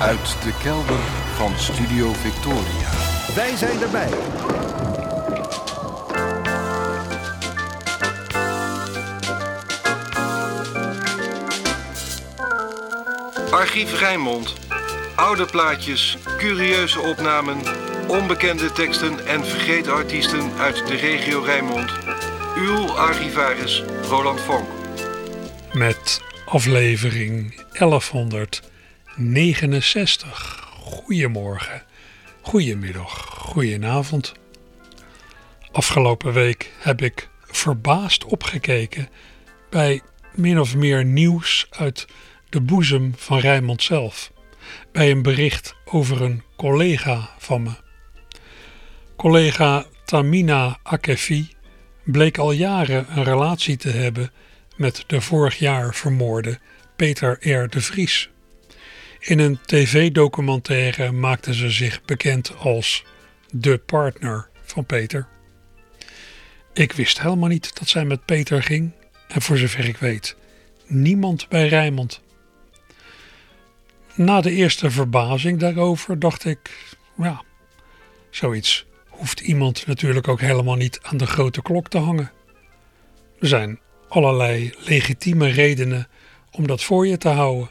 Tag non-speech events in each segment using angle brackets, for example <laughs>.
Uit de kelder van Studio Victoria. Wij zijn erbij. Archief Rijnmond. Oude plaatjes, curieuze opnamen, onbekende teksten en vergeten artiesten uit de regio Rijnmond. Uw archivaris Roland Vonk. Met aflevering 1169. Goedemorgen, goedemiddag, goedenavond. Afgelopen week heb ik verbaasd opgekeken bij min of meer nieuws uit de boezem van Rijnmond zelf. Bij een bericht over een collega van me. Collega Tamina Akefi bleek al jaren een relatie te hebben met de vorig jaar vermoorde Peter R. de Vries. In een tv-documentaire maakte ze zich bekend als de partner van Peter. Ik wist helemaal niet dat zij met Peter ging en voor zover ik weet, niemand bij Rijmond. Na de eerste verbazing daarover dacht ik, ja, zoiets hoeft iemand natuurlijk ook helemaal niet aan de grote klok te hangen. Er zijn allerlei legitieme redenen om dat voor je te houden.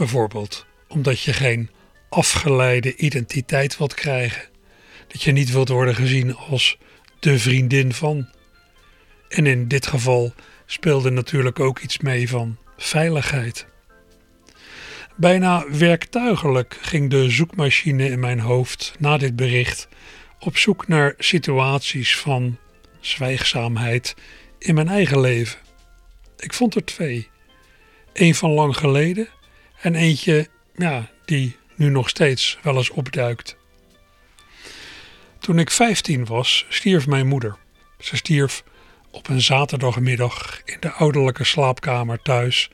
Bijvoorbeeld omdat je geen afgeleide identiteit wilt krijgen. Dat je niet wilt worden gezien als de vriendin van. En in dit geval speelde natuurlijk ook iets mee van veiligheid. Bijna werktuigelijk ging de zoekmachine in mijn hoofd na dit bericht op zoek naar situaties van zwijgzaamheid in mijn eigen leven. Ik vond er twee. Eén van lang geleden en eentje ja, die nu nog steeds wel eens opduikt. Toen ik 15 was, stierf mijn moeder. Ze stierf op een zaterdagmiddag in de ouderlijke slaapkamer thuis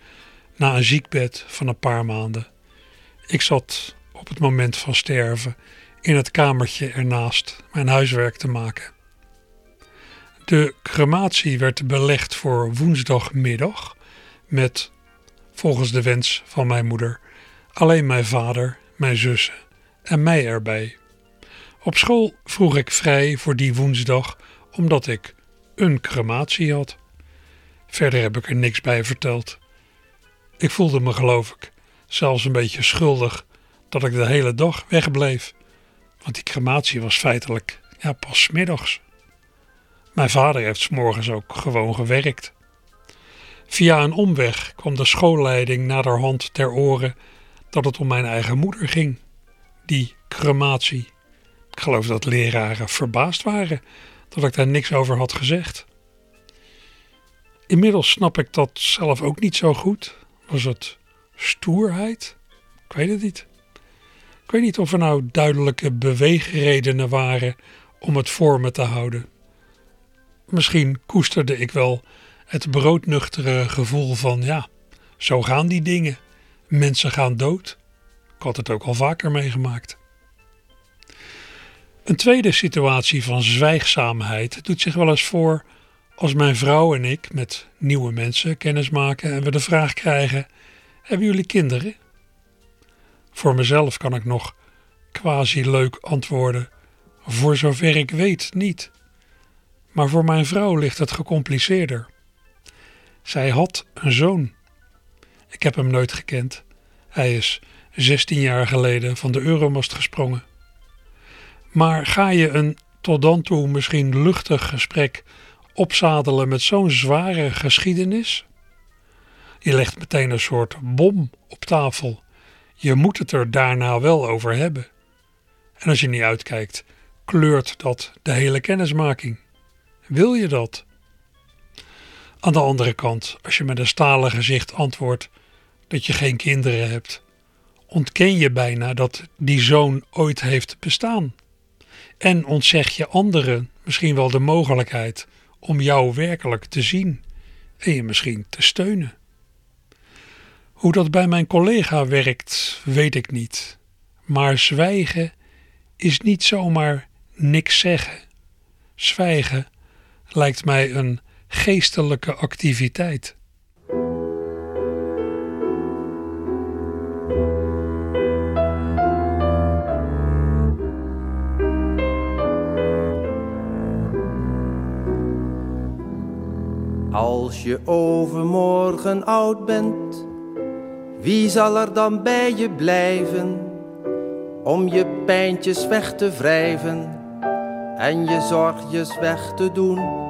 na een ziekbed van een paar maanden. Ik zat op het moment van sterven in het kamertje ernaast mijn huiswerk te maken. De crematie werd belegd voor woensdagmiddag met, volgens de wens van mijn moeder, alleen mijn vader, mijn zussen en mij erbij. Op school vroeg ik vrij voor die woensdag omdat ik een crematie had. Verder heb ik er niks bij verteld. Ik voelde me geloof ik zelfs een beetje schuldig dat ik de hele dag wegbleef. Want die crematie was feitelijk ja, pas middags. Mijn vader heeft s morgens ook gewoon gewerkt. Via een omweg kwam de schoolleiding naderhand ter oren dat het om mijn eigen moeder ging. Die crematie. Ik geloof dat leraren verbaasd waren dat ik daar niks over had gezegd. Inmiddels snap ik dat zelf ook niet zo goed. Was het stoerheid? Ik weet het niet. Ik weet niet of er nou duidelijke beweegredenen waren om het voor me te houden. Misschien koesterde ik wel het broodnuchtere gevoel van ja, zo gaan die dingen. Mensen gaan dood. Ik had het ook al vaker meegemaakt. Een tweede situatie van zwijgzaamheid doet zich wel eens voor als mijn vrouw en ik met nieuwe mensen kennis maken en we de vraag krijgen: Hebben jullie kinderen? Voor mezelf kan ik nog quasi leuk antwoorden: Voor zover ik weet niet. Maar voor mijn vrouw ligt het gecompliceerder. Zij had een zoon. Ik heb hem nooit gekend. Hij is 16 jaar geleden van de Euromast gesprongen. Maar ga je een tot dan toe misschien luchtig gesprek opzadelen met zo'n zware geschiedenis? Je legt meteen een soort bom op tafel. Je moet het er daarna wel over hebben. En als je niet uitkijkt, kleurt dat de hele kennismaking. Wil je dat? Aan de andere kant, als je met een stalen gezicht antwoordt dat je geen kinderen hebt, ontken je bijna dat die zoon ooit heeft bestaan. En ontzeg je anderen misschien wel de mogelijkheid om jou werkelijk te zien en je misschien te steunen. Hoe dat bij mijn collega werkt, weet ik niet. Maar zwijgen is niet zomaar niks zeggen. Zwijgen lijkt mij een geestelijke activiteit. Als je overmorgen oud bent, wie zal er dan bij je blijven om je pijntjes weg te wrijven en je zorgjes weg te doen?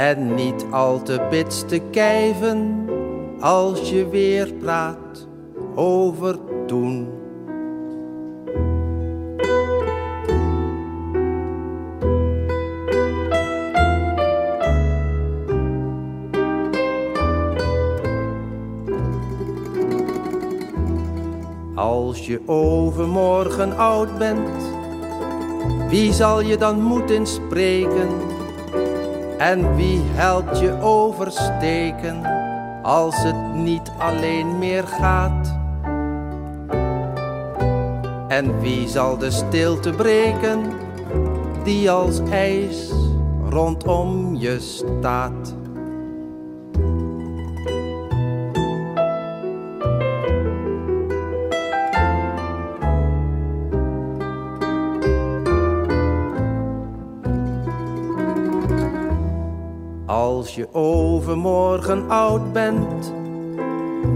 En niet al te bits te kijven als je weer praat over toen. Als je overmorgen oud bent, wie zal je dan moeten spreken? En wie helpt je oversteken als het niet alleen meer gaat? En wie zal de stilte breken die als ijs rondom je staat? Als je overmorgen oud bent,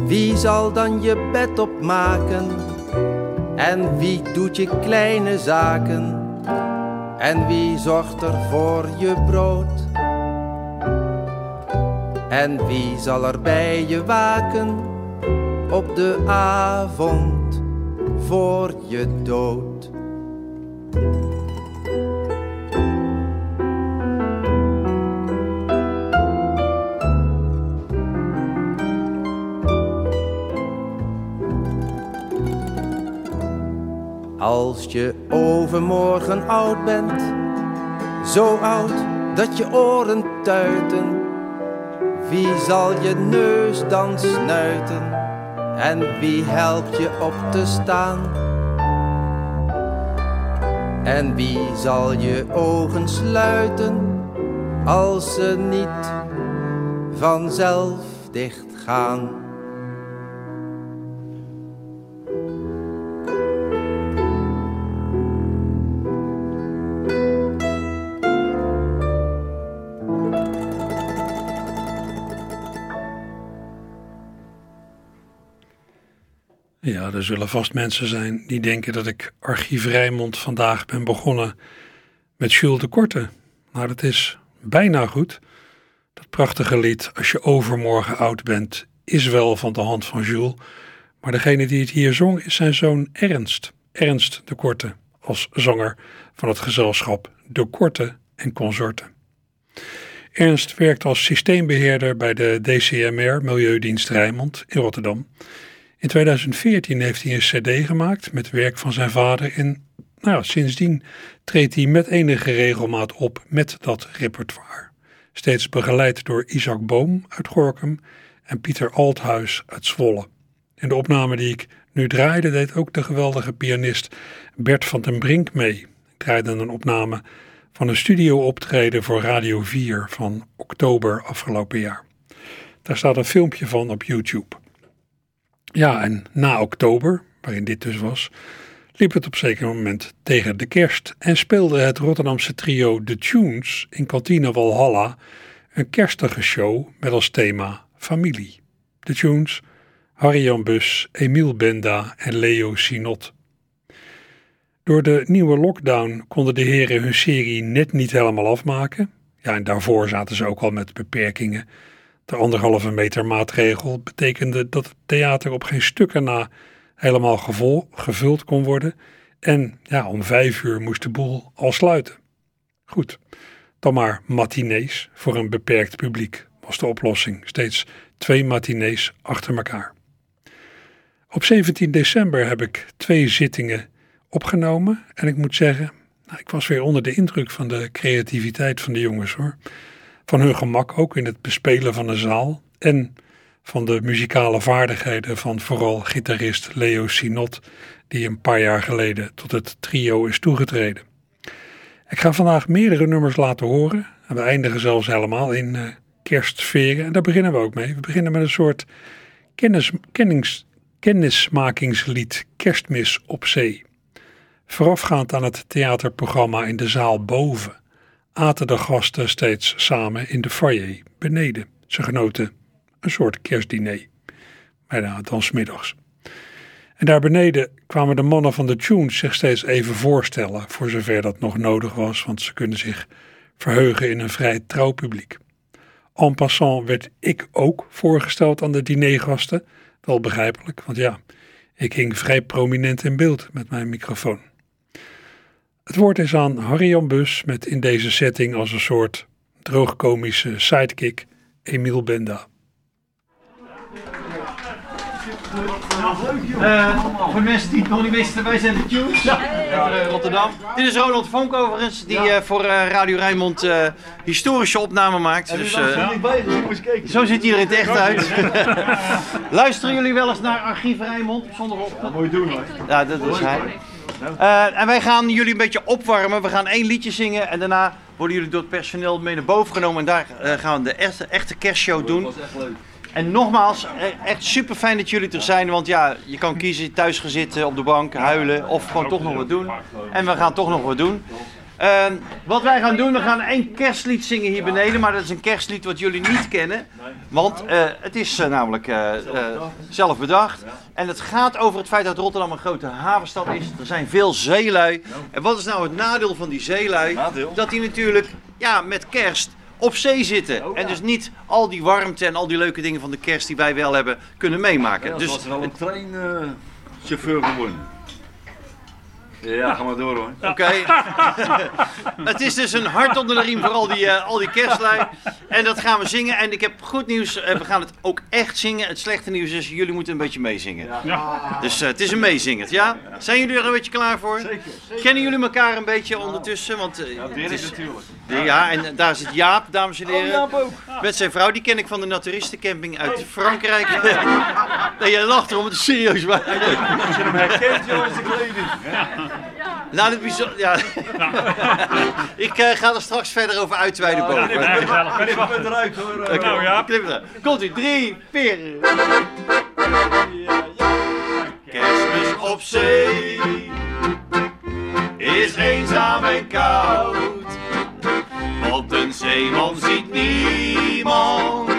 wie zal dan je bed opmaken? En wie doet je kleine zaken? En wie zorgt er voor je brood? En wie zal er bij je waken op de avond voor je dood? Als je overmorgen oud bent, zo oud dat je oren tuiten, wie zal je neus dan snuiten en wie helpt je op te staan? En wie zal je ogen sluiten als ze niet vanzelf dicht er zullen vast mensen zijn die denken dat ik Archief Rijmond vandaag ben begonnen met Jules de Korte. Nou, dat is bijna goed. Dat prachtige lied, Als je overmorgen oud bent, is wel van de hand van Jules. Maar degene die het hier zong is zijn zoon Ernst. Ernst de Korte, als zanger van het gezelschap De Korte en Consorten. Ernst werkt als systeembeheerder bij de DCMR Milieudienst Rijnmond in Rotterdam. In 2014 heeft hij een cd gemaakt met werk van zijn vader en nou, sindsdien treedt hij met enige regelmaat op met dat repertoire. Steeds begeleid door Isaac Boom uit Gorkum en Pieter Althuis uit Zwolle. In de opname die ik nu draaide deed ook de geweldige pianist Bert van den Brink mee. Ik draaide een opname van een studio-optreden voor Radio 4 van oktober afgelopen jaar. Daar staat een filmpje van op YouTube. Ja, en na oktober, waarin dit dus was, liep het op zeker moment tegen de kerst en speelde het Rotterdamse trio The Tunes in kantine Walhalla een kerstige show met als thema familie. The Tunes, Harry-Jan Bus, Emiel Benda en Leo Sinot. Door de nieuwe lockdown konden de heren hun serie net niet helemaal afmaken. Ja, en daarvoor zaten ze ook al met beperkingen de anderhalve meter maatregel betekende dat het theater op geen stukken na helemaal gevuld kon worden. En ja, om vijf uur moest de boel al sluiten. Goed, dan maar matinees voor een beperkt publiek was de oplossing. Steeds twee matinees achter elkaar. Op 17 december heb ik twee zittingen opgenomen en ik moet zeggen, nou, ik was weer onder de indruk van de creativiteit van de jongens hoor van hun gemak ook in het bespelen van een zaal en van de muzikale vaardigheden van vooral gitarist Leo Sinot, die een paar jaar geleden tot het trio is toegetreden. Ik ga vandaag meerdere nummers laten horen en we eindigen zelfs helemaal in uh, kerstsferen en daar beginnen we ook mee. We beginnen met een soort kennismakingslied Kerstmis op zee. Voorafgaand aan het theaterprogramma in de zaal boven aten de gasten steeds samen in de foyer beneden. Ze genoten een soort kerstdiner, bijna dan smiddags. En daar beneden kwamen de mannen van de tunes zich steeds even voorstellen, voor zover dat nog nodig was, want ze kunnen zich verheugen in een vrij trouw publiek. En passant werd ik ook voorgesteld aan de dinergasten, wel begrijpelijk, want ja, ik hing vrij prominent in beeld met mijn microfoon. Het woord is aan Harry Bus met in deze setting als een soort droogkomische sidekick Emiel Benda. Uh, voor de mensen die het nog niet wisten, wij zijn de Tunes ja. uh, Rotterdam. Dit is Ronald Vonk overigens, die uh, voor Radio Rijnmond historische opnamen maakt. Dus, zo ziet hij er in het echt uit. <laughs> Luisteren jullie wel eens naar Archief Rijnmond zonder op? Dat moet je doen hoor. Ja, dat is hij. Uh, en wij gaan jullie een beetje opwarmen. We gaan één liedje zingen en daarna worden jullie door het personeel mee naar boven genomen. En daar uh, gaan we de echte, echte kerstshow doen. Dat was echt leuk. En nogmaals, echt super fijn dat jullie er zijn. Want ja, je kan kiezen thuis gaan zitten op de bank, huilen of gewoon toch nog wat doen. En we gaan toch nog wat doen. Uh, wat wij gaan doen, we gaan één kerstlied zingen hier beneden. Maar dat is een kerstlied wat jullie niet kennen. Want uh, het is uh, namelijk zelf bedacht. En het gaat over het feit dat Rotterdam een grote havenstad is. Er zijn veel zeelui. En wat is nou het nadeel van die zeelui? Dat die natuurlijk ja, met kerst op zee zitten. En dus niet al die warmte en al die leuke dingen van de kerst die wij wel hebben kunnen meemaken. Dus was wel een treinchauffeur geworden. Ja, ga maar door hoor. Oké. Okay. <laughs> het is dus een hart onder de riem voor al die, uh, al die kerstlui. En dat gaan we zingen. En ik heb goed nieuws. Uh, we gaan het ook echt zingen. Het slechte nieuws is, jullie moeten een beetje meezingen. Ja. Dus uh, het is een meezingend, ja? Zijn jullie er een beetje klaar voor? Zeker. Kennen jullie elkaar een beetje ondertussen? Want, ja, Dirk is, natuurlijk. Ja, en daar zit Jaap, dames en heren. Oh, Jaap ook. Met zijn vrouw, die ken ik van de naturistencamping uit Frankrijk. <laughs> nee, jij lacht erom, het is serieus. Maar... Als je hem herkent, kleding. Nou, dit bijzonder. Ja. <laughs> ik uh, ga er straks verder over uitweiden boven. Ja, nee. Knip het eruit hoor. Okay. Nou ja. Knip eruit. Komt u, drie, vier. Kerstmis op zee is eenzaam en koud. Want een zeeman ziet niemand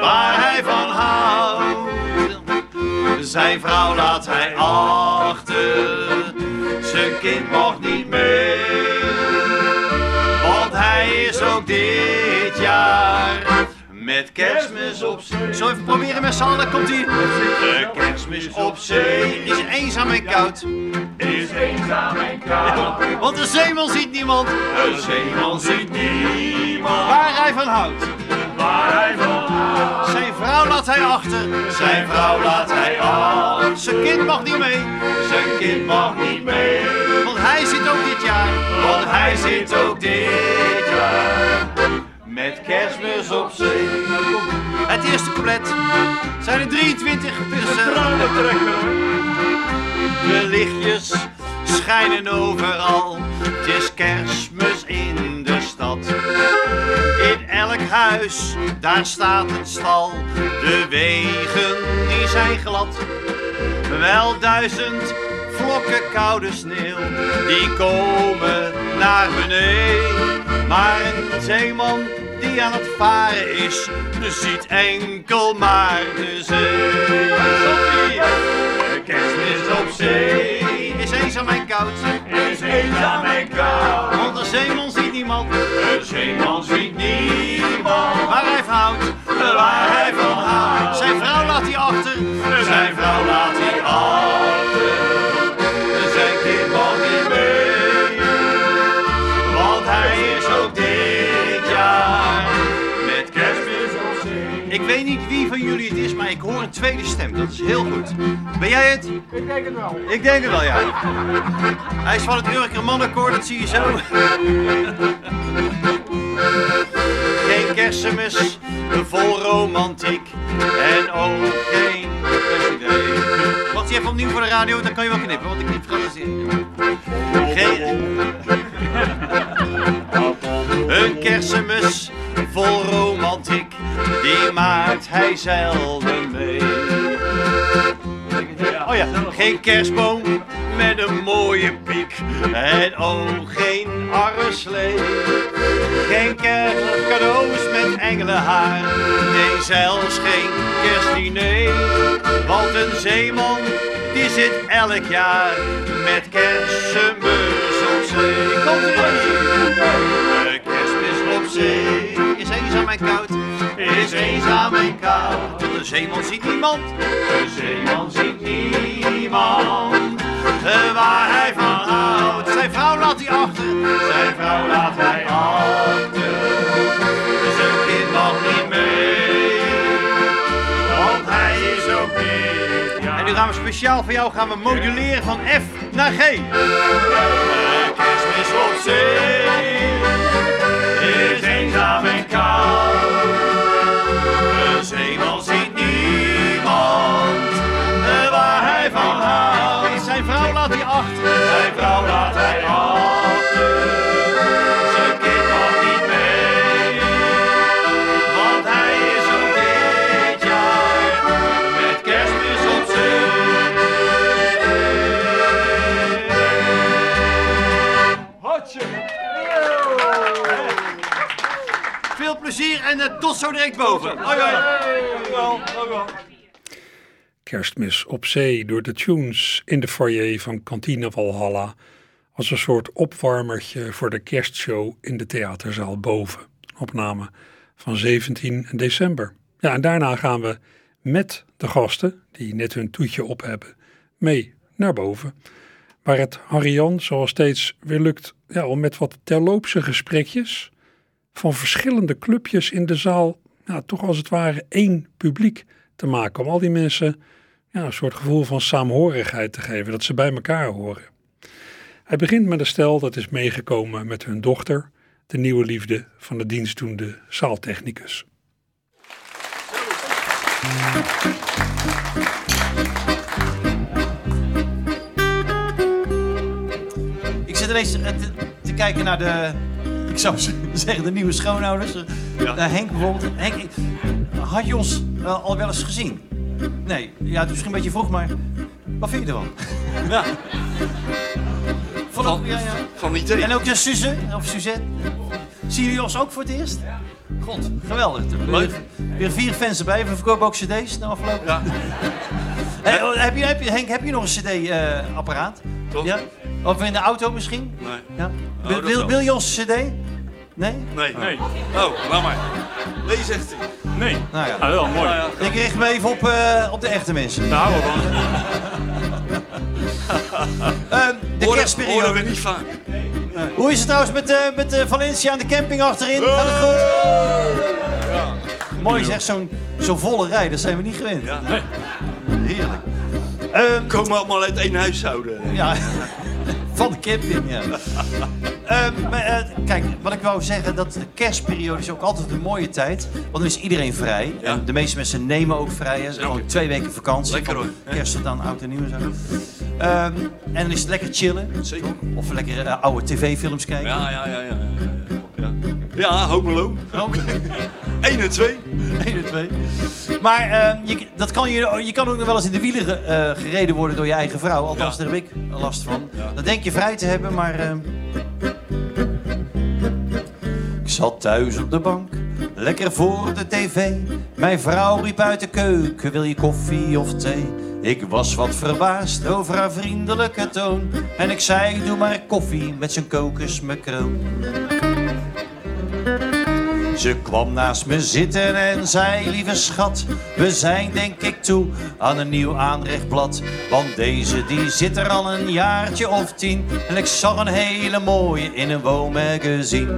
waar hij van houdt. Zijn vrouw laat hij achter zijn kind mag niet mee. Want hij is ook dit jaar met kerstmis op zee. Zo even proberen met z'n allen, komt ie. De kerstmis op zee is eenzaam en koud. Is eenzaam en koud. <laughs> Want de zeeman ziet niemand. De zeeman ziet niemand. Waar hij van houdt. Waar hij. Zijn vrouw laat hij achter. Zijn vrouw laat hij achter. Zijn kind mag niet mee. Zijn kind mag niet mee. Want hij zit ook dit jaar. Want hij zit ook dit jaar. Met kerstmis op zee. Het eerste couplet. Zijn er 23 tussen. De lichtjes schijnen overal. Het is kerstmis in de stad. Huis, daar staat een stal. De wegen, die zijn glad. Wel duizend vlokken koude sneeuw, die komen naar beneden. Maar een zeeman die aan het varen is, ziet enkel maar de zee. De kerstmis op zee eenzaam en koud. Is eenzaam en koud. Want de zeeman ziet niemand. De zeeman ziet niemand. Waar hij van houdt. Waar hij van houdt. Zijn vrouw laat hij achter. Zijn vrouw laat hij achter. Ik hoor een tweede stem. Dat is heel goed. Ben jij het? Ik denk het wel. Ik denk het wel, ja. Hij is van het Urker Mannenkoor, dat zie je zo. <laughs> Geen kerstmis vol romantiek en ook geen idee. Wat je even opnieuw voor de radio, dan kan je wel knippen, want ik knip fantaseren. Geen... <laughs> Een kerstmis vol romantiek, maakt hij zelden mee. Oh ja, geen kerstboom met een mooie piek. En oh, geen arreslee. Geen kerstcadeaus met engelenhaar. Nee, zelfs geen kerstdiner. Want een zeeman, die zit elk jaar met kerstmis op zee. Komt ie! Kerstmis op zee. Is eenzaam en koud. Is eenzaam en koud. De zeeman ziet niemand. De zeeman ziet niemand. eh, Waar hij van houdt. Zijn vrouw laat hij achter. Zijn vrouw laat hij achter. Zijn kind mag niet mee. Want hij is ook niet. En nu gaan we speciaal voor jou gaan we moduleren van F naar G. Kerstmis op zee is eenzaam Veel plezier en tot zo direct boven. Hoi, hoi. Kerstmis op zee door de tunes in de foyer van Kantine Valhalla als een soort opwarmertje voor de kerstshow in de theaterzaal boven. Opname van 17 december. Ja, en daarna gaan we met de gasten, die net hun toetje op hebben, mee naar boven. Waar het Harry-Jan zoals steeds weer lukt ja, om met wat terloopse gesprekjes van verschillende clubjes in de zaal, ja, toch als het ware één publiek te maken. Om al die mensen ja, een soort gevoel van saamhorigheid te geven, dat ze bij elkaar horen. Hij begint met een stel dat is meegekomen met hun dochter, de nieuwe liefde van de dienstdoende zaaltechnicus. Ik zit ineens te- te kijken naar de, ik zou <laughs> zeggen, de nieuwe schoonouders. Naar Henk bijvoorbeeld. Henk, had je ons eh, al wel eens gezien? Nee, ja, het is misschien een beetje vroeg, maar wat vind je ervan? <laughs> Ja, Van, van, ja, ja. van idee. En ook de Suze, of Suzette. Zien jullie ons ook voor het eerst? God, geweldig. Leuk. Weer, vier fans erbij. We verkopen ook cd's na afgelopen. Ja. <laughs> Hey, oh, heb, je, heb je, Henk, heb je nog een cd-apparaat? Toch? Ja? Of in de auto misschien? Nee. Ja. Oh, wil, wil, je onze cd? Nee? Nee. Nee, Oh, laat maar. Nee, zegt hij. nee. Nou ja. Ah, wel, mooi. Nou ja. Ik richt me even op, eh, op de echte mensen. Daar houden we van. De Horen- kerstperiode. Horen we niet vaak. Hoe is het trouwens met, eh, met eh, Valencia aan de camping achterin? Gaat het goed? Mooi zeg, zo'n zo'n volle rij, dat zijn we niet gewend. Ja. Heerlijk. Ehm, Komen allemaal uit één huishouden. ja, van de camping, ja. Maar, eh, kijk, wat ik wou zeggen, dat de kerstperiode is ook altijd een mooie tijd. Want dan is iedereen vrij. Ja. En de meeste mensen nemen ook vrij. Hè. Gewoon twee weken vakantie. Lekker, hoor. Kerst tot aan oud en nieuw en zo. Ehm, en dan is het lekker chillen. Zeker. Of lekker eh, oude tv-films kijken. Ja, ja, ja, ja. ja, ja. Ja, Home Alone. Ook. 1 en 2. 1 en 2. Maar ehm, je, dat kan je, je kan ook nog wel eens in de wielen eh, gereden worden door je eigen vrouw. Althans, Ja. daar heb ik last van. Ja. Dan denk je vrij te hebben, maar... ehm, Ik zat thuis op de bank, lekker voor de tv. Mijn vrouw riep uit de keuken, wil je koffie of thee? Ik was wat verbaasd over haar vriendelijke toon. En ik zei, doe maar koffie met zijn kokosmacroon. Ze kwam naast me zitten en zei, lieve schat, we zijn denk ik toe aan een nieuw aanrechtblad. Want deze die zit er al een jaartje of tien en ik zag een hele mooie in een woonmagazine.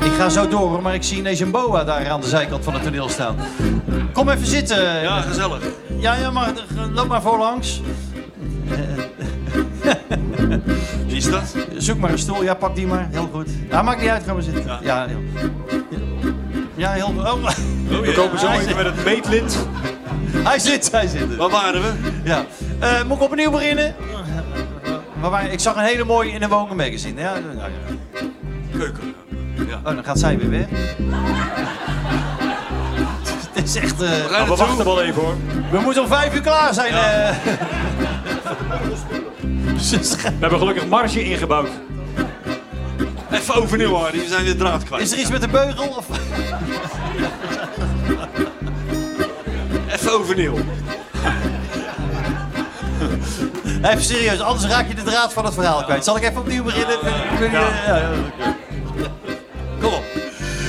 Ik ga zo door, maar ik zie ineens een boa daar aan de zijkant van het toneel staan. Kom even zitten. Ja, gezellig. Ja, ja, maar eh, loop maar voorlangs. <laughs> Wie is dat? Zoek maar een stoel, ja, pak die maar. Heel goed. Ja, maakt niet uit, ga maar zitten. Ja. Ja, heel, ja, heel goed. Oh, We Kopen zo even met het meetlint. hij zit, hij zit. Waar waren we? Ja. Eh, moet ik opnieuw beginnen? Waar, ik zag een hele mooie in een wonen magazine. Ja, nou, ja. Keuken. Ja. Oh, dan gaat zij weer weg. <laughs> Het is echt... eh, We gaan we wachten wel even hoor. we moeten om vijf uur klaar zijn. eh. <laughs> We hebben gelukkig marge ingebouwd. Even overnieuw, Hardy. We zijn de draad kwijt. Is er iets met de beugel? Of... Even overnieuw. Even serieus, anders raak je de draad van het verhaal kwijt. Zal ik even opnieuw beginnen? Kun je- ja. Kom op.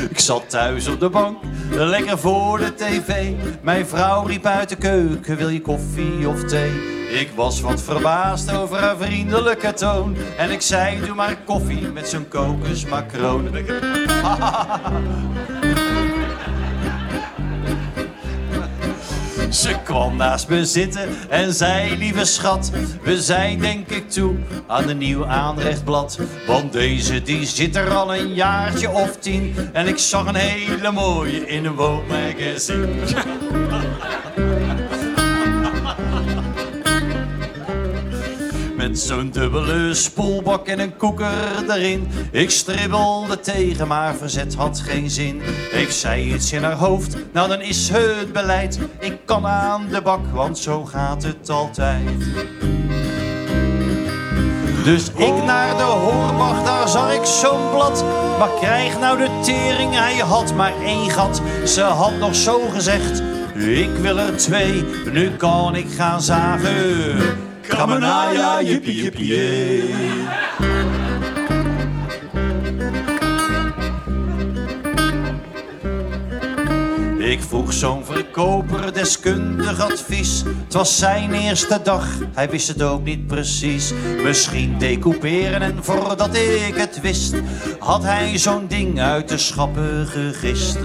Ik zat thuis op de bank, lekker voor de tv. Mijn vrouw riep uit de keuken, wil je koffie of thee? Ik was wat verbaasd over haar vriendelijke toon. En ik zei, doe maar koffie met zo'n kokosmacroon. <laughs> Ze kwam naast me zitten en zei, lieve schat, we zijn denk ik toe aan een nieuw aanrechtblad. Want deze die zit er al een jaartje of tien en ik zag een hele mooie in een woonmagazine. <laughs> zo'n dubbele spoelbak en een koeker erin. Ik stribbelde tegen, maar verzet had geen zin. Ik zei iets in haar hoofd, nou dan is het beleid. Ik kan aan de bak, want zo gaat het altijd. Dus ik naar de hoorbach, daar zag ik zo'n blad. Maar krijg nou de tering, hij had maar één gat. Ze had nog zo gezegd, ik wil er twee. Nu kan ik gaan zagen. Kamanaya, jippie jee. Ik vroeg zo'n verkoper deskundig advies. Het was zijn eerste dag, hij wist het ook niet precies. Misschien decouperen en voordat ik het wist, had hij zo'n ding uit de schappen gegist.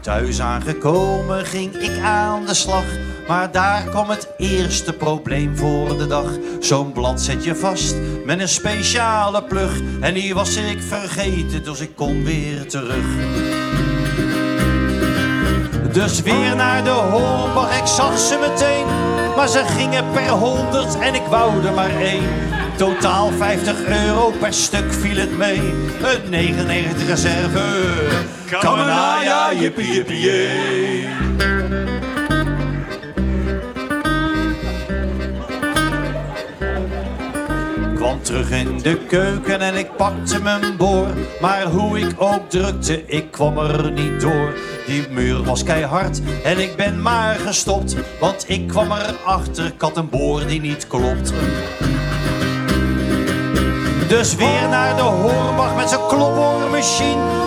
Thuis aangekomen ging ik aan de slag. Maar daar kwam het eerste probleem voor de dag. Zo'n blad zet je vast met een speciale plug. En die was ik vergeten, dus ik kon weer terug. Dus weer naar de hoorbach, ik zag ze meteen. Maar ze gingen per honderd en ik wou er maar één. Totaal 50 euro per stuk viel het mee. Een 99 reserve. Kamanaya, jippie jippie terug in de keuken en ik pakte mijn boor. Maar hoe ik ook drukte, ik kwam er niet door. Die muur was keihard en ik ben maar gestopt. Want ik kwam erachter, ik had een boor die niet klopt. Dus weer naar de hoorbach met zijn klophoormachine.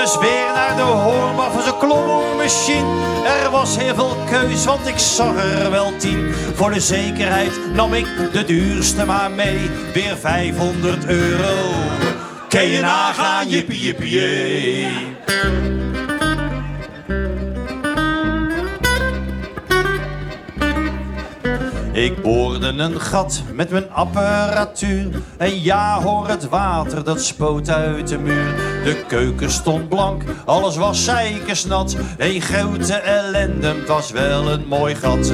Dus weer naar de hoorbach van zijn klomhoormachine. Er was heel veel keus, want ik zag er wel tien. Voor de zekerheid nam ik de duurste maar mee. Weer 500 euro. Kun je nagaan, jippie jippie Ik boorde een gat met mijn apparatuur. En ja hoor, het water dat spoot uit de muur. De keuken stond blank, alles was zeikersnat. Een grote ellende, was wel een mooi gat.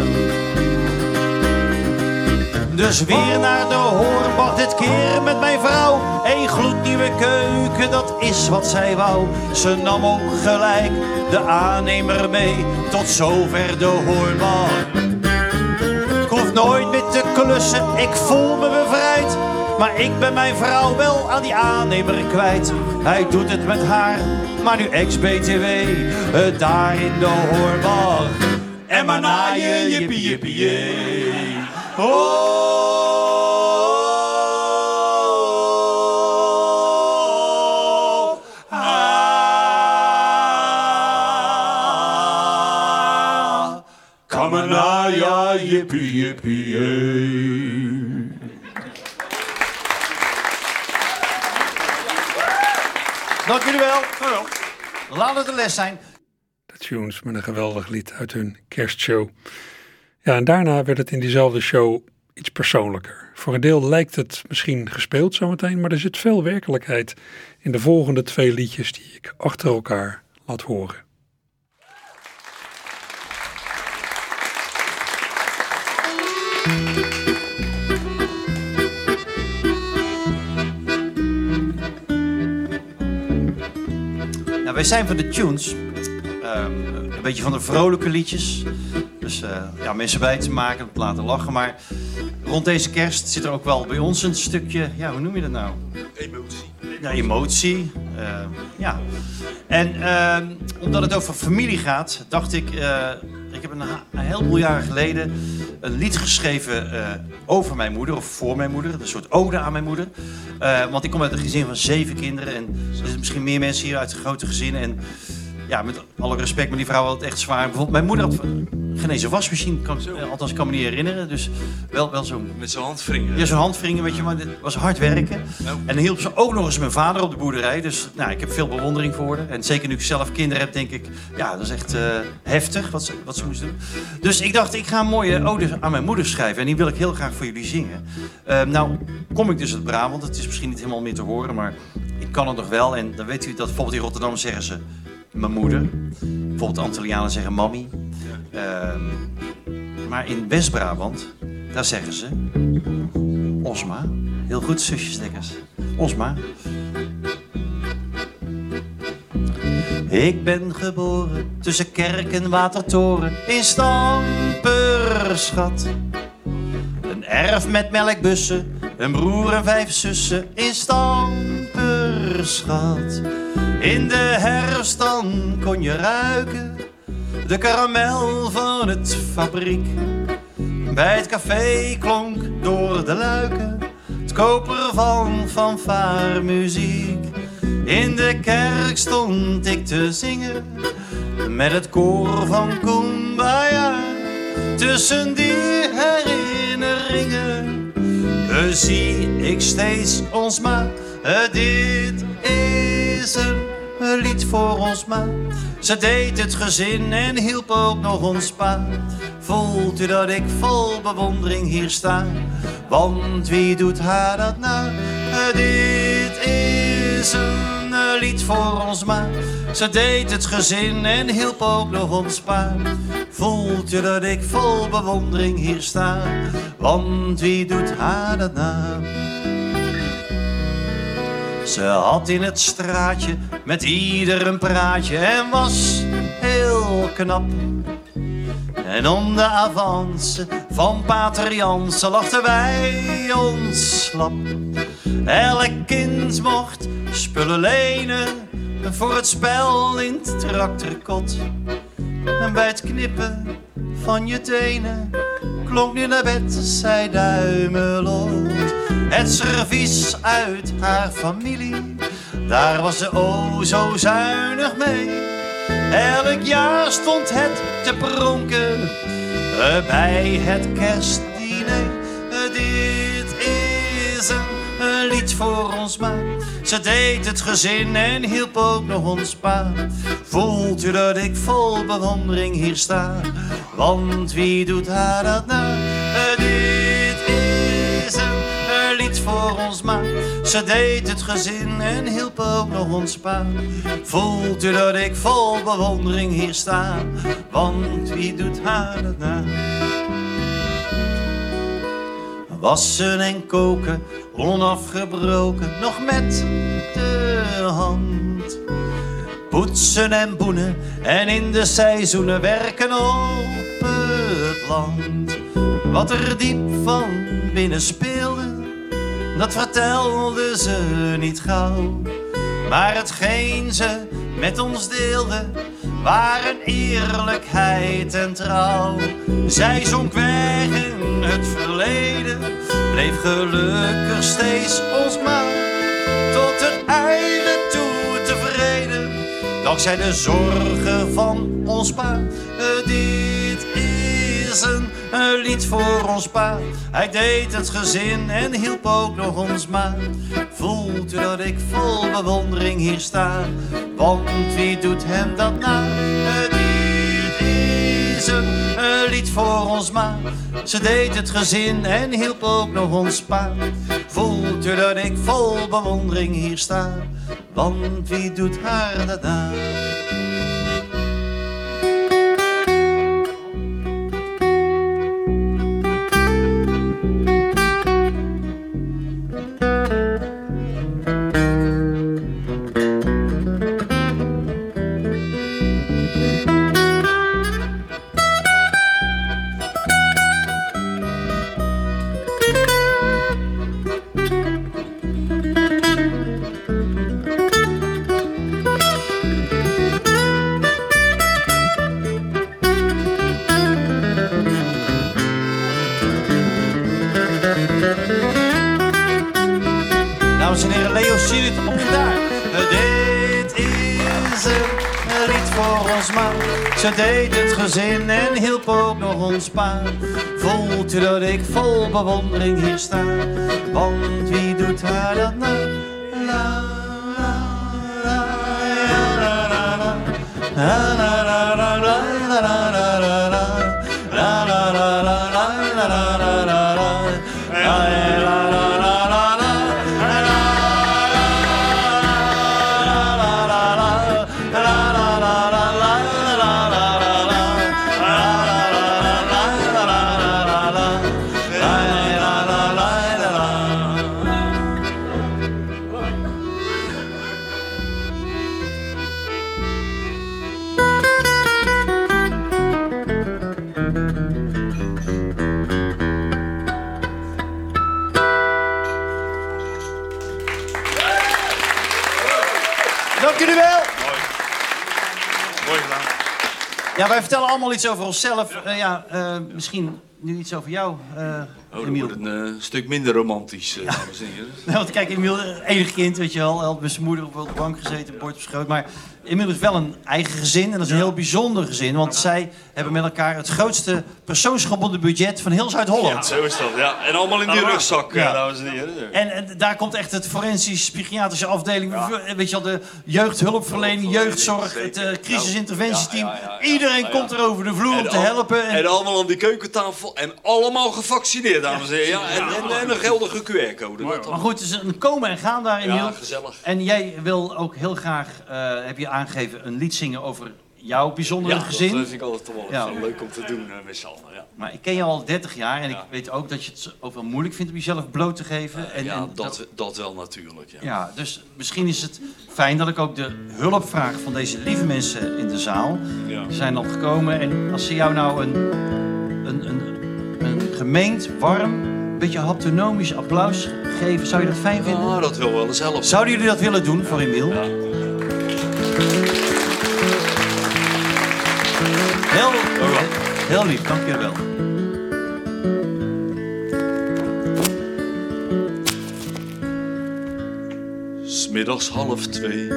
Dus weer naar de hoorbach, dit keer met mijn vrouw. Een gloednieuwe keuken, dat is wat zij wou. Ze nam ook gelijk de aannemer mee, tot zover de hoorbach. Nooit meer te klussen, ik voel me bevrijd. Maar ik ben mijn vrouw wel aan die aannemer kwijt. Hij doet het met haar, maar nu ex-BTW. Het daar in de hoorbach. En maar naaien, jippie jippie. Oh, Dank jullie wel. Laat het een les zijn. De tunes met een geweldig lied uit hun kerstshow. Ja, en daarna werd het in diezelfde show iets persoonlijker. Voor een deel lijkt het misschien gespeeld zometeen, maar er zit veel werkelijkheid in de volgende twee liedjes die ik achter elkaar laat horen. Nou, wij zijn van de tunes. Ehm, een beetje van de vrolijke liedjes. Dus eh, ja, mensen bij te maken, te laten lachen. Maar rond deze kerst zit er ook wel bij ons een stukje, ja, hoe noem je dat nou? Emotie. Ja, emotie. eh, ja. En ehm, omdat het over familie gaat, dacht ik, eh, ik heb een, een heleboel jaren geleden een lied geschreven eh, over mijn moeder, of voor mijn moeder. Een soort ode aan mijn moeder. Want ik kom uit een gezin van zeven kinderen en er zitten misschien meer mensen hier uit grote gezinnen. En ja, met alle respect, maar die vrouw had het echt zwaar. Bijvoorbeeld, mijn moeder had geen eens een wasmachine, kan, eh, althans kan me niet herinneren. Dus wel, wel zo'n Met zijn handvringen. ja, zo'n handvringen, weet je, maar dit was hard werken. Nou. En dan hielp ze ook nog eens mijn vader op de boerderij. Dus nou, ik heb veel bewondering voor haar. En zeker nu ik zelf kinderen heb, denk ik, ja, dat is echt eh, heftig wat ze, wat ze moest doen. Dus ik dacht, ik ga een mooie ode aan mijn moeder schrijven. En die wil ik heel graag voor jullie zingen. Eh, nou, kom ik dus uit Brabant. Het is misschien niet helemaal meer te horen, maar ik kan het nog wel. En dan weet u dat bijvoorbeeld in Rotterdam zeggen ze mijn moeder. Bijvoorbeeld Antillianen zeggen mammy. Ehm, maar in West-Brabant, daar zeggen ze Osma. Heel goed, zusjes Dekkers. Osma. Ik ben geboren tussen kerk en watertoren in Stamperschat. Een erf met melkbussen, een broer en vijf zussen in Stamperschat. In de herfst dan kon je ruiken de karamel van het fabriek. Bij het café klonk door de luiken het koper van fanfaremuziek. In de kerk stond ik te zingen met het koor van Kumbaya. Tussen die herinneringen zie ik steeds ons ma. Eh, Dit is een lied voor ons ma. Ze deed het gezin en hielp ook nog ons pa. Voelt u dat ik vol bewondering hier sta? Want wie doet haar dat nou? Eh, Dit is een eh, lied voor ons ma. Ze deed het gezin en hielp ook nog ons pa. Voelt u dat ik vol bewondering hier sta? Want wie doet haar dat nou? Ze had in het straatje met ieder een praatje en was heel knap. En om de avance van Pater Jansen lachten wij ons slap. Elk kind mocht spullen lenen voor het spel in het trakterkot. En bij het knippen van je tenen klonk nu naar bed, zei Duimelot. Het servies uit haar familie, daar was ze oh zo zuinig mee. Elk jaar stond het te pronken eh, bij het kerstdiner. Eh, Dit is een, een lied voor ons ma. Ze deed het gezin en hielp ook nog ons pa. Voelt u dat ik vol bewondering hier sta? Want wie doet haar dat nou? Voor ons ma. Ze deed het gezin en hielp ook nog ons pa. Voelt u dat ik vol bewondering hier sta? Want wie doet haar dat nou? Wassen en koken, onafgebroken, nog met de hand. Poetsen en boenen en in de seizoenen werken op het land. Wat er diep van binnen speelde, dat vertelde ze niet gauw. Maar hetgeen ze met ons deelde, waren eerlijkheid en trouw. Zij zonk weg in het verleden, bleef gelukkig steeds ons ma. Tot het einde toe tevreden, dankzij de zorgen van ons pa. Eh, Een, lied voor ons pa. Hij deed het gezin en hielp ook nog ons ma. Voelt u dat ik vol bewondering hier sta? Want wie doet hem dat na? Dit is een, een lied voor ons ma. Ze deed het gezin en hielp ook nog ons pa. Voelt u dat ik vol bewondering hier sta? Want wie doet haar dat na? Voelt u dat ik vol bewondering hier sta? Want wie Ja, wij vertellen allemaal iets over onszelf. Eh, ja, eh, misschien nu iets over jou, eh Oh, dan wordt het een eh, stuk minder romantisch, eh, dames en heren. <laughs> Nou, want kijk, Emiel, enig kind, weet je wel. Hij had met zijn moeder op de bank gezeten, bord op schoot. Maar Emiel heeft wel een eigen gezin. En dat is een heel bijzonder gezin. Want zij hebben met elkaar het grootste persoonsgebonden budget van heel Ja, Zuid-Holland. zo is dat. Ja. En allemaal in die rugzak, Ja. eh, dames en heren. En, en daar komt echt het forensisch-psychiatrische afdeling. Weet je wel, de jeugdhulpverlening, jeugdzorg, het eh, crisisinterventieteam. Ja, ja, ja, ja. Iedereen Ja, ja. komt er over de vloer om te al- helpen. En, En allemaal aan die keukentafel. En allemaal gevaccineerd, dames en heren. Ja, en, en, en een geldige QR-code. Maar goed, het is een komen en gaan daar, Emiel. Ja, gezellig. En jij wil ook heel graag, eh, heb je aangegeven, een lied zingen over jouw bijzondere Ja, gezin. dat vind ik altijd wel Ja. leuk om te doen eh, met z'n allen. Ja, Maar ik ken je al 30 jaar en Ja. ik weet ook dat je het ook wel moeilijk vindt om jezelf bloot te geven. en, ja en dat, dat wel natuurlijk. Ja. ja, dus misschien is het fijn dat ik ook de hulp vraag van deze lieve mensen in de zaal. Ja. Die zijn al gekomen en als ze jou nou een, een, een gemeend, warm, beetje haptonomisch applaus geven, zou je dat fijn vinden? Ah, dat wil wel helpen. Zouden jullie dat willen doen voor Emiel? Ja. Heel, heel lief, dank je wel. Smiddags half twee.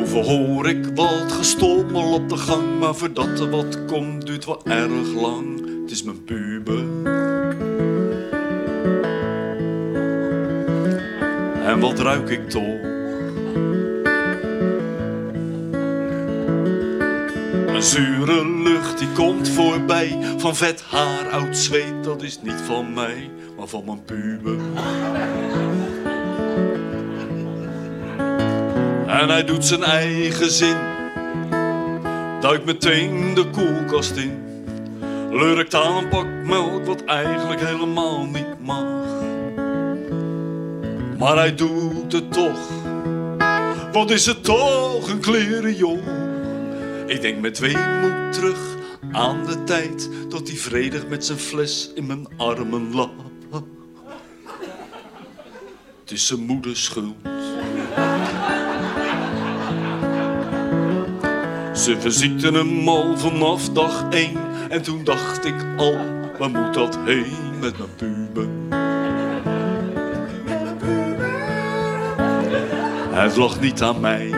Boven hoor ik wat gestommel op de gang, maar voordat er wat komt duurt wel erg lang. Het is mijn puber. En wat ruik ik toch? Een zure lucht die komt voorbij Van vet haar, oud zweet Dat is niet van mij, maar van mijn puber En hij doet zijn eigen zin. Duikt meteen de koelkast in. Lurkt aan een Wat eigenlijk helemaal niet mag. Maar hij doet het toch. Wat is het toch een jong ik denk met weemoed terug aan de tijd dat hij vredig met zijn fles in mijn armen lag. Het is zijn moeders schuld. Ze verziekten hem al vanaf dag één en toen dacht ik al, waar moet dat heen met mijn puber? Het lag niet aan mij.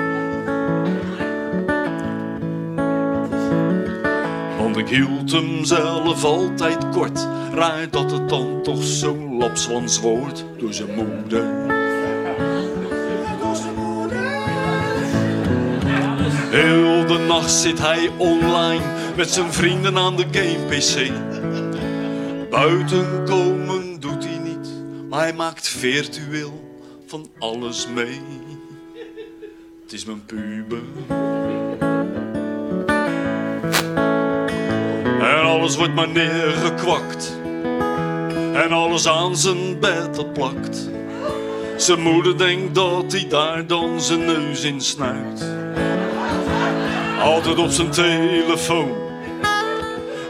Want ik hield hem zelf altijd kort. Raar dat het dan toch zo'n lapswans wordt door zijn moeder. Heel de nacht zit hij online met zijn vrienden aan de game-pc. Buiten komen doet hij niet, maar hij maakt virtueel van alles mee. Het is mijn puber. En alles wordt maar neergekwakt. En alles aan zijn bed dat plakt. Zijn moeder denkt dat hij daar dan zijn neus in snuit. Altijd op zijn telefoon.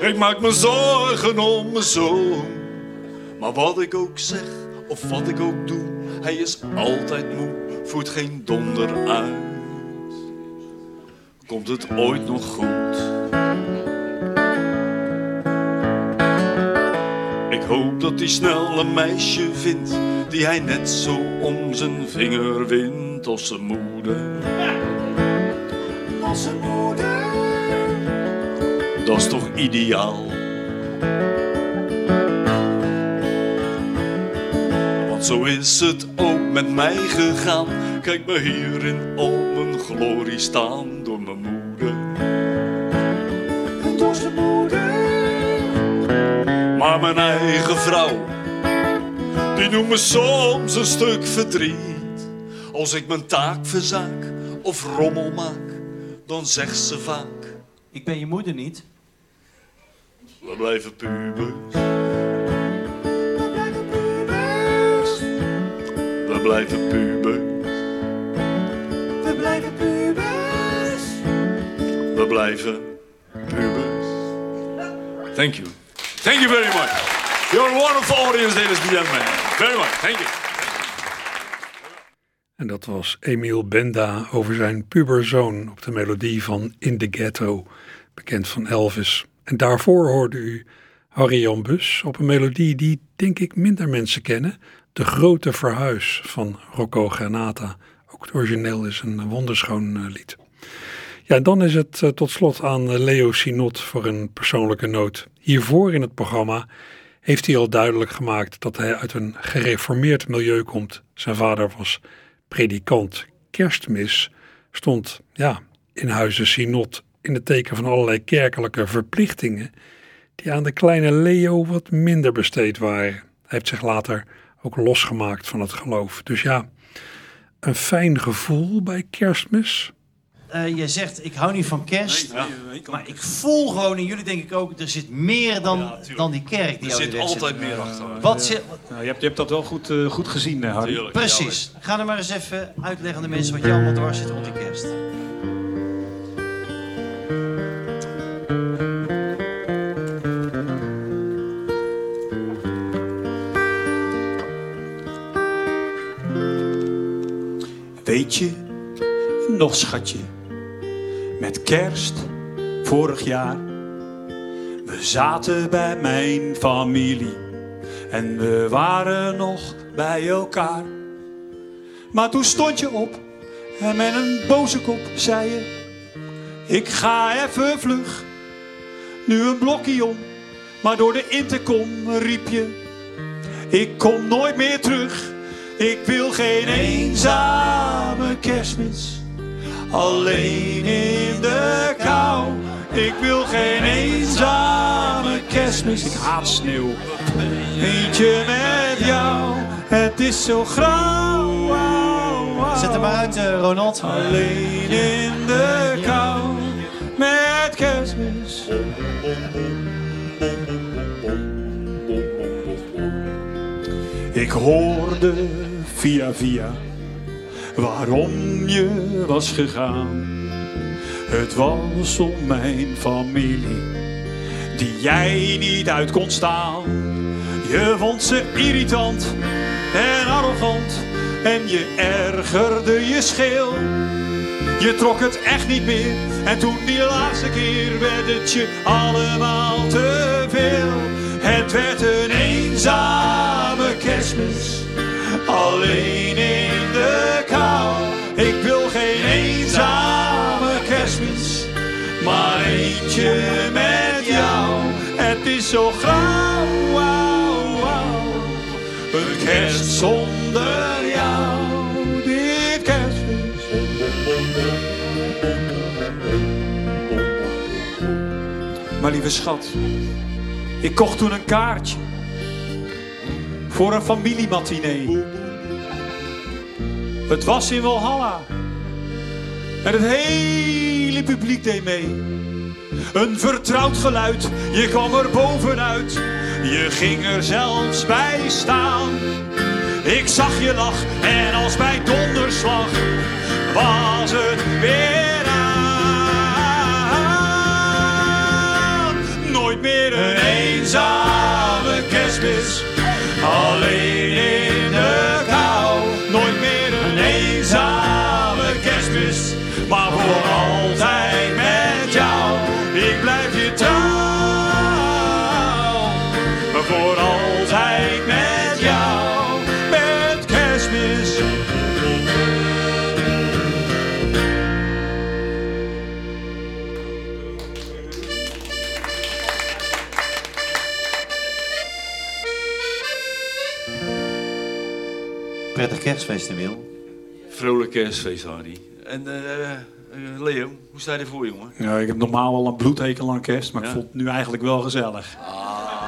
Ik maak me zorgen om mijn zoon. Maar wat ik ook zeg, of wat ik ook doe, hij is altijd moe, voert geen donder uit. Komt het ooit nog goed? Ik hoop dat hij snel een meisje vindt die hij net zo om zijn vinger wint als zijn moeder. Als zijn moeder. Dat is toch ideaal? Want zo is het ook met mij gegaan. Kijk me hier in al mijn glorie staan door mijn moeder. Door zijn moeder. Maar mijn eigen vrouw, die noemt me soms een stuk verdriet. Als ik mijn taak verzaak of rommel maak, dan zegt ze vaak. Ik ben je moeder niet. We blijven pubers. We blijven pubers. We blijven pubers. We blijven pubers. Thank you. Thank you very much. You're a wonderful audience, ladies and gentlemen. Very much. Thank you. En dat was Emiel Benda over zijn puberzoon op de melodie van In the Ghetto, bekend van Elvis. En daarvoor hoorde u Harry Bus op een melodie die denk ik minder mensen kennen. De Grote Verhuis van Rocco Granata. Ook het origineel is een wonderschoon eh, lied. Ja, dan is het eh, tot slot aan eh, Leo Sinot voor een persoonlijke noot. Hiervoor in het programma heeft hij al duidelijk gemaakt dat hij uit een gereformeerd milieu komt. Zijn vader was predikant. Kerstmis stond ja, in huizen Sinot in het teken van allerlei kerkelijke verplichtingen die aan de kleine Leo wat minder besteed waren. Hij heeft zich later ook losgemaakt van het geloof. Dus ja, een fijn gevoel bij kerstmis. Eh, jij zegt, ik hou niet van kerst. Maar ik voel gewoon, en jullie denk ik ook, er zit meer dan, dan die kerk. Die Er zit altijd meer achter. Wat zit, Nou, je, hebt, je hebt dat wel goed, eh, goed gezien, eh, Harry. Tuurlijk. precies. Ga er maar eens even uitleggen aan de mensen wat je allemaal dwars zit rond die kerst. Weet je, nog schatje, met kerst vorig jaar. We zaten bij mijn familie en we waren nog bij elkaar. Maar toen stond je op en met een boze kop zei je: Ik ga even vlug, nu een blokje om. Maar door de intercom riep je: Ik kom nooit meer terug. Ik wil geen eenzame kerstmis, alleen in de kou. Ik wil geen eenzame kerstmis, ik haat sneeuw. Eentje met jou, het is zo grauw. Zet hem maar uit, eh, Ronald. Alleen in de kou, met kerstmis. Ik hoorde via via waarom je was gegaan. Het was om mijn familie, die jij niet uit kon staan. Je vond ze irritant en arrogant en je ergerde je scheel. Je trok het echt niet meer en toen die laatste keer werd het je allemaal te veel. Het werd een eenzame kerstmis, alleen in de kou. Ik wil geen eenzame kerstmis, maar eentje met jou. Het is zo grauw. Een kerst zonder jou, dit kerstmis. Maar lieve schat, ik kocht toen een kaartje voor een familiematinee. Het was in Walhalla en het hele publiek deed mee. Een vertrouwd geluid, je kwam er bovenuit, je ging er zelfs bij staan. Ik zag je lach en als bij donderslag was het weer aan. Nooit meer een eenzame kerstmis, alleen in Prettig kerstfeest, Emil. Vrolijk kerstfeest, Hardy. En eh, eh, Leo, hoe sta je ervoor, jongen? Ja, ik heb normaal wel een bloedhekel aan kerst, maar Ja? ik vond het nu eigenlijk wel gezellig. Nooit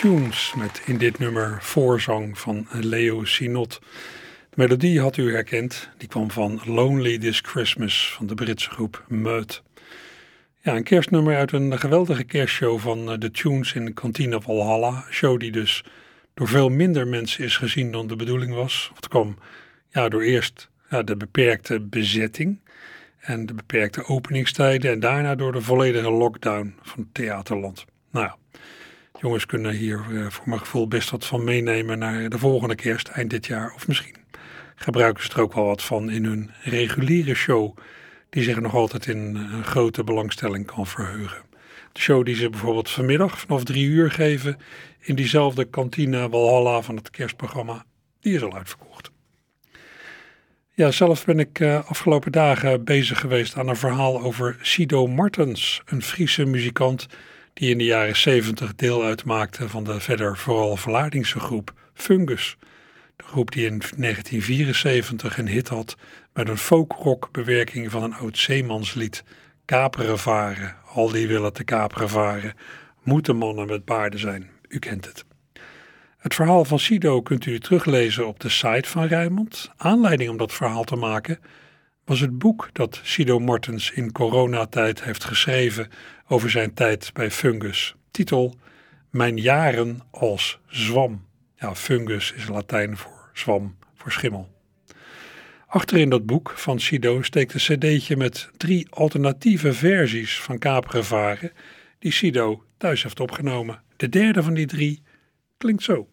tunes met in dit nummer voorzang van Leo Sinot. De melodie had u herkend, die kwam van Lonely This Christmas van de Britse groep Meut. Ja, een kerstnummer uit een geweldige kerstshow van eh, de tunes in de kantine Valhalla. Show die dus door veel minder mensen is gezien dan de bedoeling was. Het kwam ja, door eerst ja, de beperkte bezetting en de beperkte openingstijden en daarna door de volledige lockdown van het theaterland. Nou jongens kunnen hier eh, voor mijn gevoel best wat van meenemen naar de volgende kerst eind dit jaar. Of misschien gebruiken ze er ook wel wat van in hun reguliere show, die zich nog altijd in eh, grote belangstelling kan verheugen. De show die ze bijvoorbeeld vanmiddag vanaf drie uur geven in diezelfde kantine Walhalla van het kerstprogramma, die is al uitverkocht. Ja, zelf ben ik eh, afgelopen dagen bezig geweest aan een verhaal over Sido Martens, een Friese muzikant die in de jaren 70 deel uitmaakte van de verder vooral Vlaardingse groep Fungus. De groep die in 1974 een hit had met een folkrock bewerking van een oud zeemanslied. Kaperen varen, al die willen te kaperen varen, moeten mannen met baarden zijn. U kent het. Het verhaal van Sido kunt u teruglezen op de site van Rijnmond. Aanleiding om dat verhaal te maken was het boek dat Sido Martens in coronatijd heeft geschreven over zijn tijd bij Fungus. Titel Mijn jaren als zwam. Ja, fungus is Latijn voor zwam, voor schimmel. Achterin dat boek van Sido steekt een cd'tje met drie alternatieve versies van Kapergevaren die Sido thuis heeft opgenomen. De derde van die drie klinkt zo.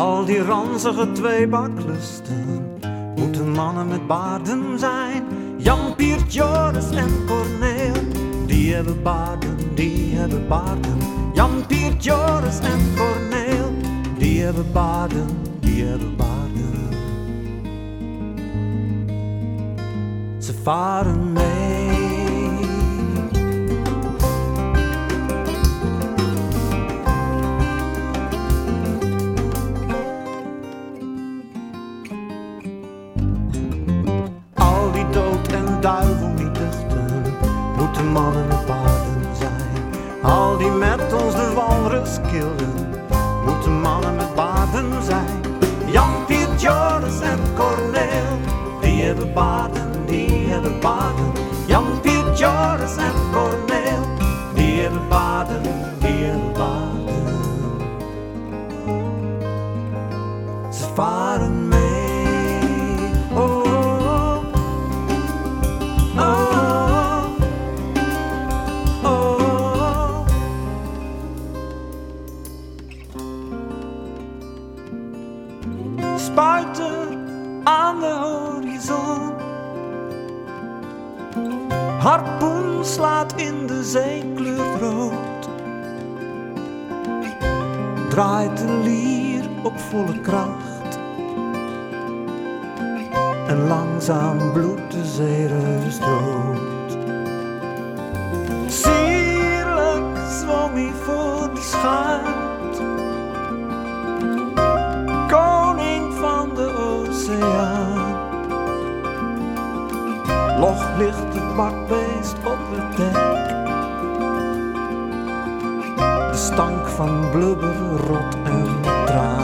Al die ranzige tweebaklusten, moeten mannen met baarden zijn. Jan, Piert, Joris en Corneel, die hebben baarden, die hebben baarden. Jan, Piert, Joris en Corneel, die hebben baarden, die hebben baarden. Ze varen mee. Duivel die duchten, moeten mannen met paarden zijn. Al die met ons de walrus kilden, moeten mannen met baarden zijn. Jan, Piet, Joris en Corneel, die hebben baarden, die hebben baarden. Jan, Piet, slaat in de zee kleurt rood. Draait de lier op volle kracht. En langzaam bloedt de zeereus dood. Sierlijk zwom hij voor de schuit. Koning van de oceaan. Log ligt het bakbeest stank van blubber, rot en traan.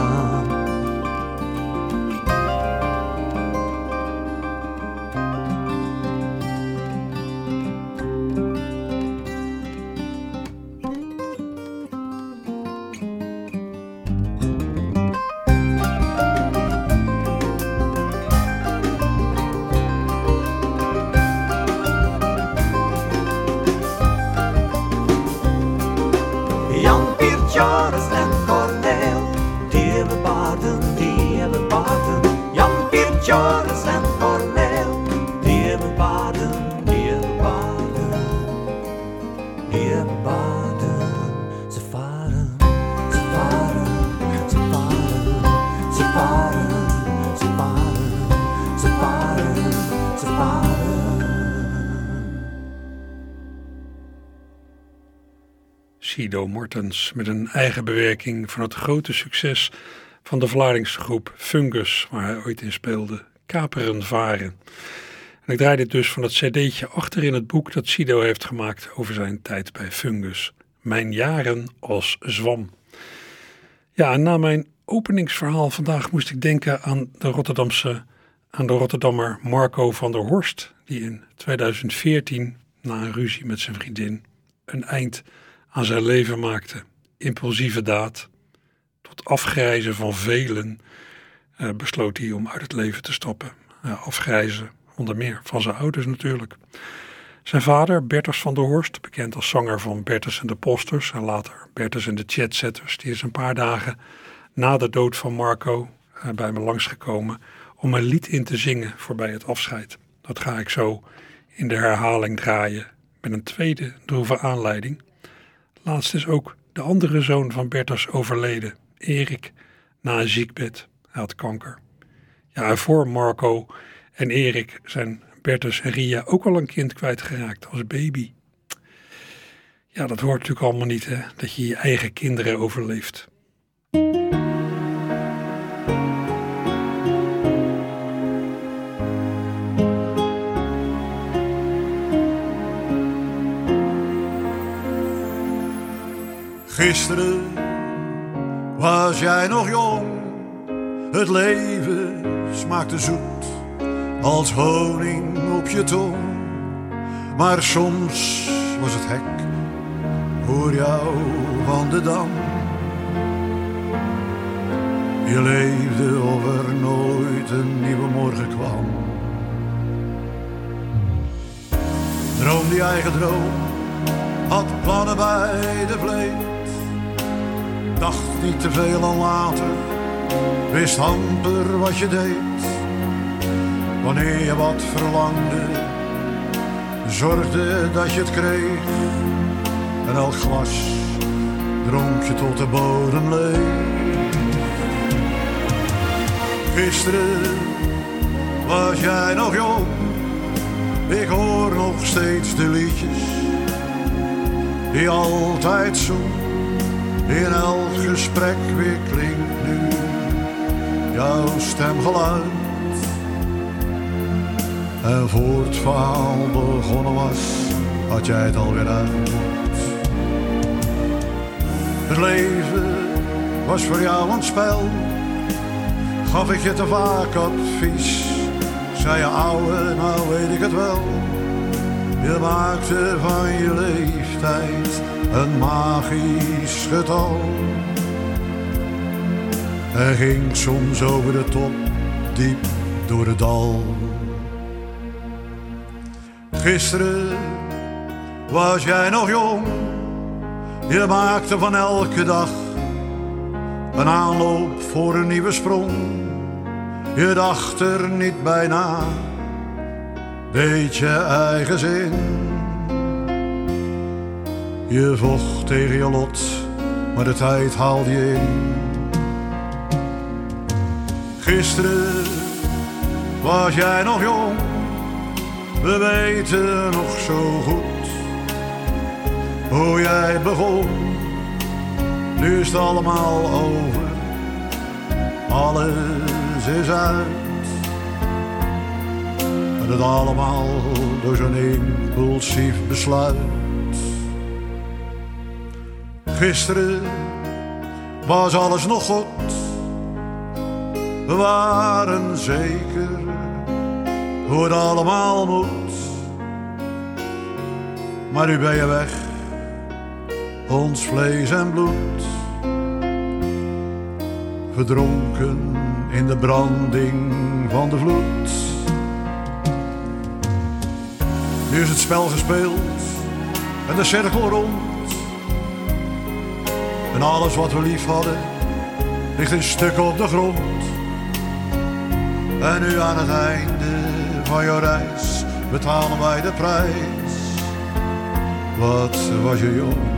Met een eigen bewerking van het grote succes van de Vlaardingse groep Fungus, waar hij ooit in speelde, Kaperen Varen. En ik draai dit dus van het cd'tje achter in het boek dat Sido heeft gemaakt over zijn tijd bij Fungus. Mijn jaren als zwam. Ja, en na mijn openingsverhaal vandaag moest ik denken aan de Rotterdamse, aan de Rotterdammer Marco van der Horst, die in 2014, na een ruzie met zijn vriendin, een eind aan zijn leven maakte. Impulsieve daad. Tot afgrijzen van velen eh, besloot hij om uit het leven te stappen. Ja, afgrijzen, onder meer van zijn ouders natuurlijk. Zijn vader, Bertus van der Horst, bekend als zanger van Bertus en de Posters en later Bertus en de Chatsetters, die is een paar dagen na de dood van Marco eh, bij me langsgekomen om een lied in te zingen voorbij het afscheid. Dat ga ik zo in de herhaling draaien met een tweede droeve aanleiding. Laatst is ook de andere zoon van Bertus overleden, Erik, na een ziekbed. Hij had kanker. Ja, voor Marco en Erik zijn Bertus en Ria ook al een kind kwijtgeraakt als baby. Ja, dat hoort natuurlijk allemaal niet, hè, dat je je eigen kinderen overleeft. Gisteren was jij nog jong, het leven smaakte zoet als honing op je tong. Maar soms was het hek voor jou van de dam. Je leefde of er nooit een nieuwe morgen kwam. Droom die eigen droom, had plannen bij de vleet. Dacht niet te veel aan later, wist amper wat je deed. Wanneer je wat verlangde, zorgde dat je het kreeg. En elk glas dronk je tot de bodem leeg. Gisteren was jij nog jong, ik hoor nog steeds de liedjes die altijd zong. In elk gesprek weer klinkt nu jouw stemgeluid. En voor het begonnen was, had jij het alweer uit. Het leven was voor jou een spel, gaf ik je te vaak advies. Zei je ouwe, nou weet ik het wel. Je maakte van je leeftijd een magisch getal. Er ging soms over de top, diep door het dal. Gisteren was jij nog jong, je maakte van elke dag een aanloop voor een nieuwe sprong. Je dacht er niet bij na, eigen zin. Je vocht tegen je lot, maar de tijd haalde je in. Gisteren was jij nog jong, we weten nog zo goed hoe jij begon. Nu is het allemaal over, alles is uit. En het allemaal door zo'n impulsief besluit. Gisteren was alles nog goed. We waren zeker hoe het allemaal moet. Maar nu ben je weg, ons vlees en bloed. Verdronken in de branding van de vloed. Nu is het spel gespeeld en de cirkel rond. En alles wat we lief hadden, ligt een stuk op de grond. En nu aan het einde van je reis betalen wij de prijs. Wat was je jong?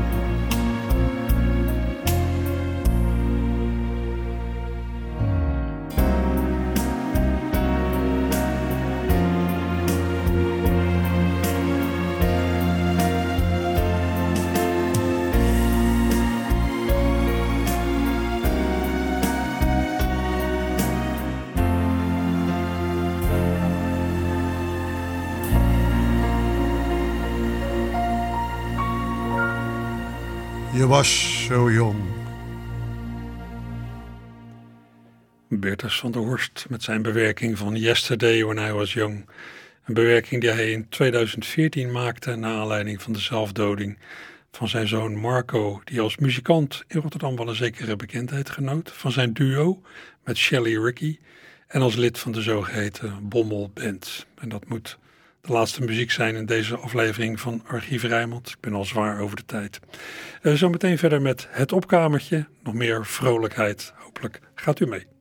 Was zo jong. Bertus van der Horst met zijn bewerking van Yesterday When I Was Young. Een bewerking die hij in 2014 maakte na aanleiding van de zelfdoding van zijn zoon Marco, die als muzikant in Rotterdam wel een zekere bekendheid genoot, van zijn duo met Shelley Ricky en als lid van de zogeheten Bommel Band. En dat moet de laatste muziek zijn in deze aflevering van Archief Rijmond. Ik ben al zwaar over de tijd. Uh, zometeen verder met Het Opkamertje. Nog meer vrolijkheid. Hopelijk gaat u mee.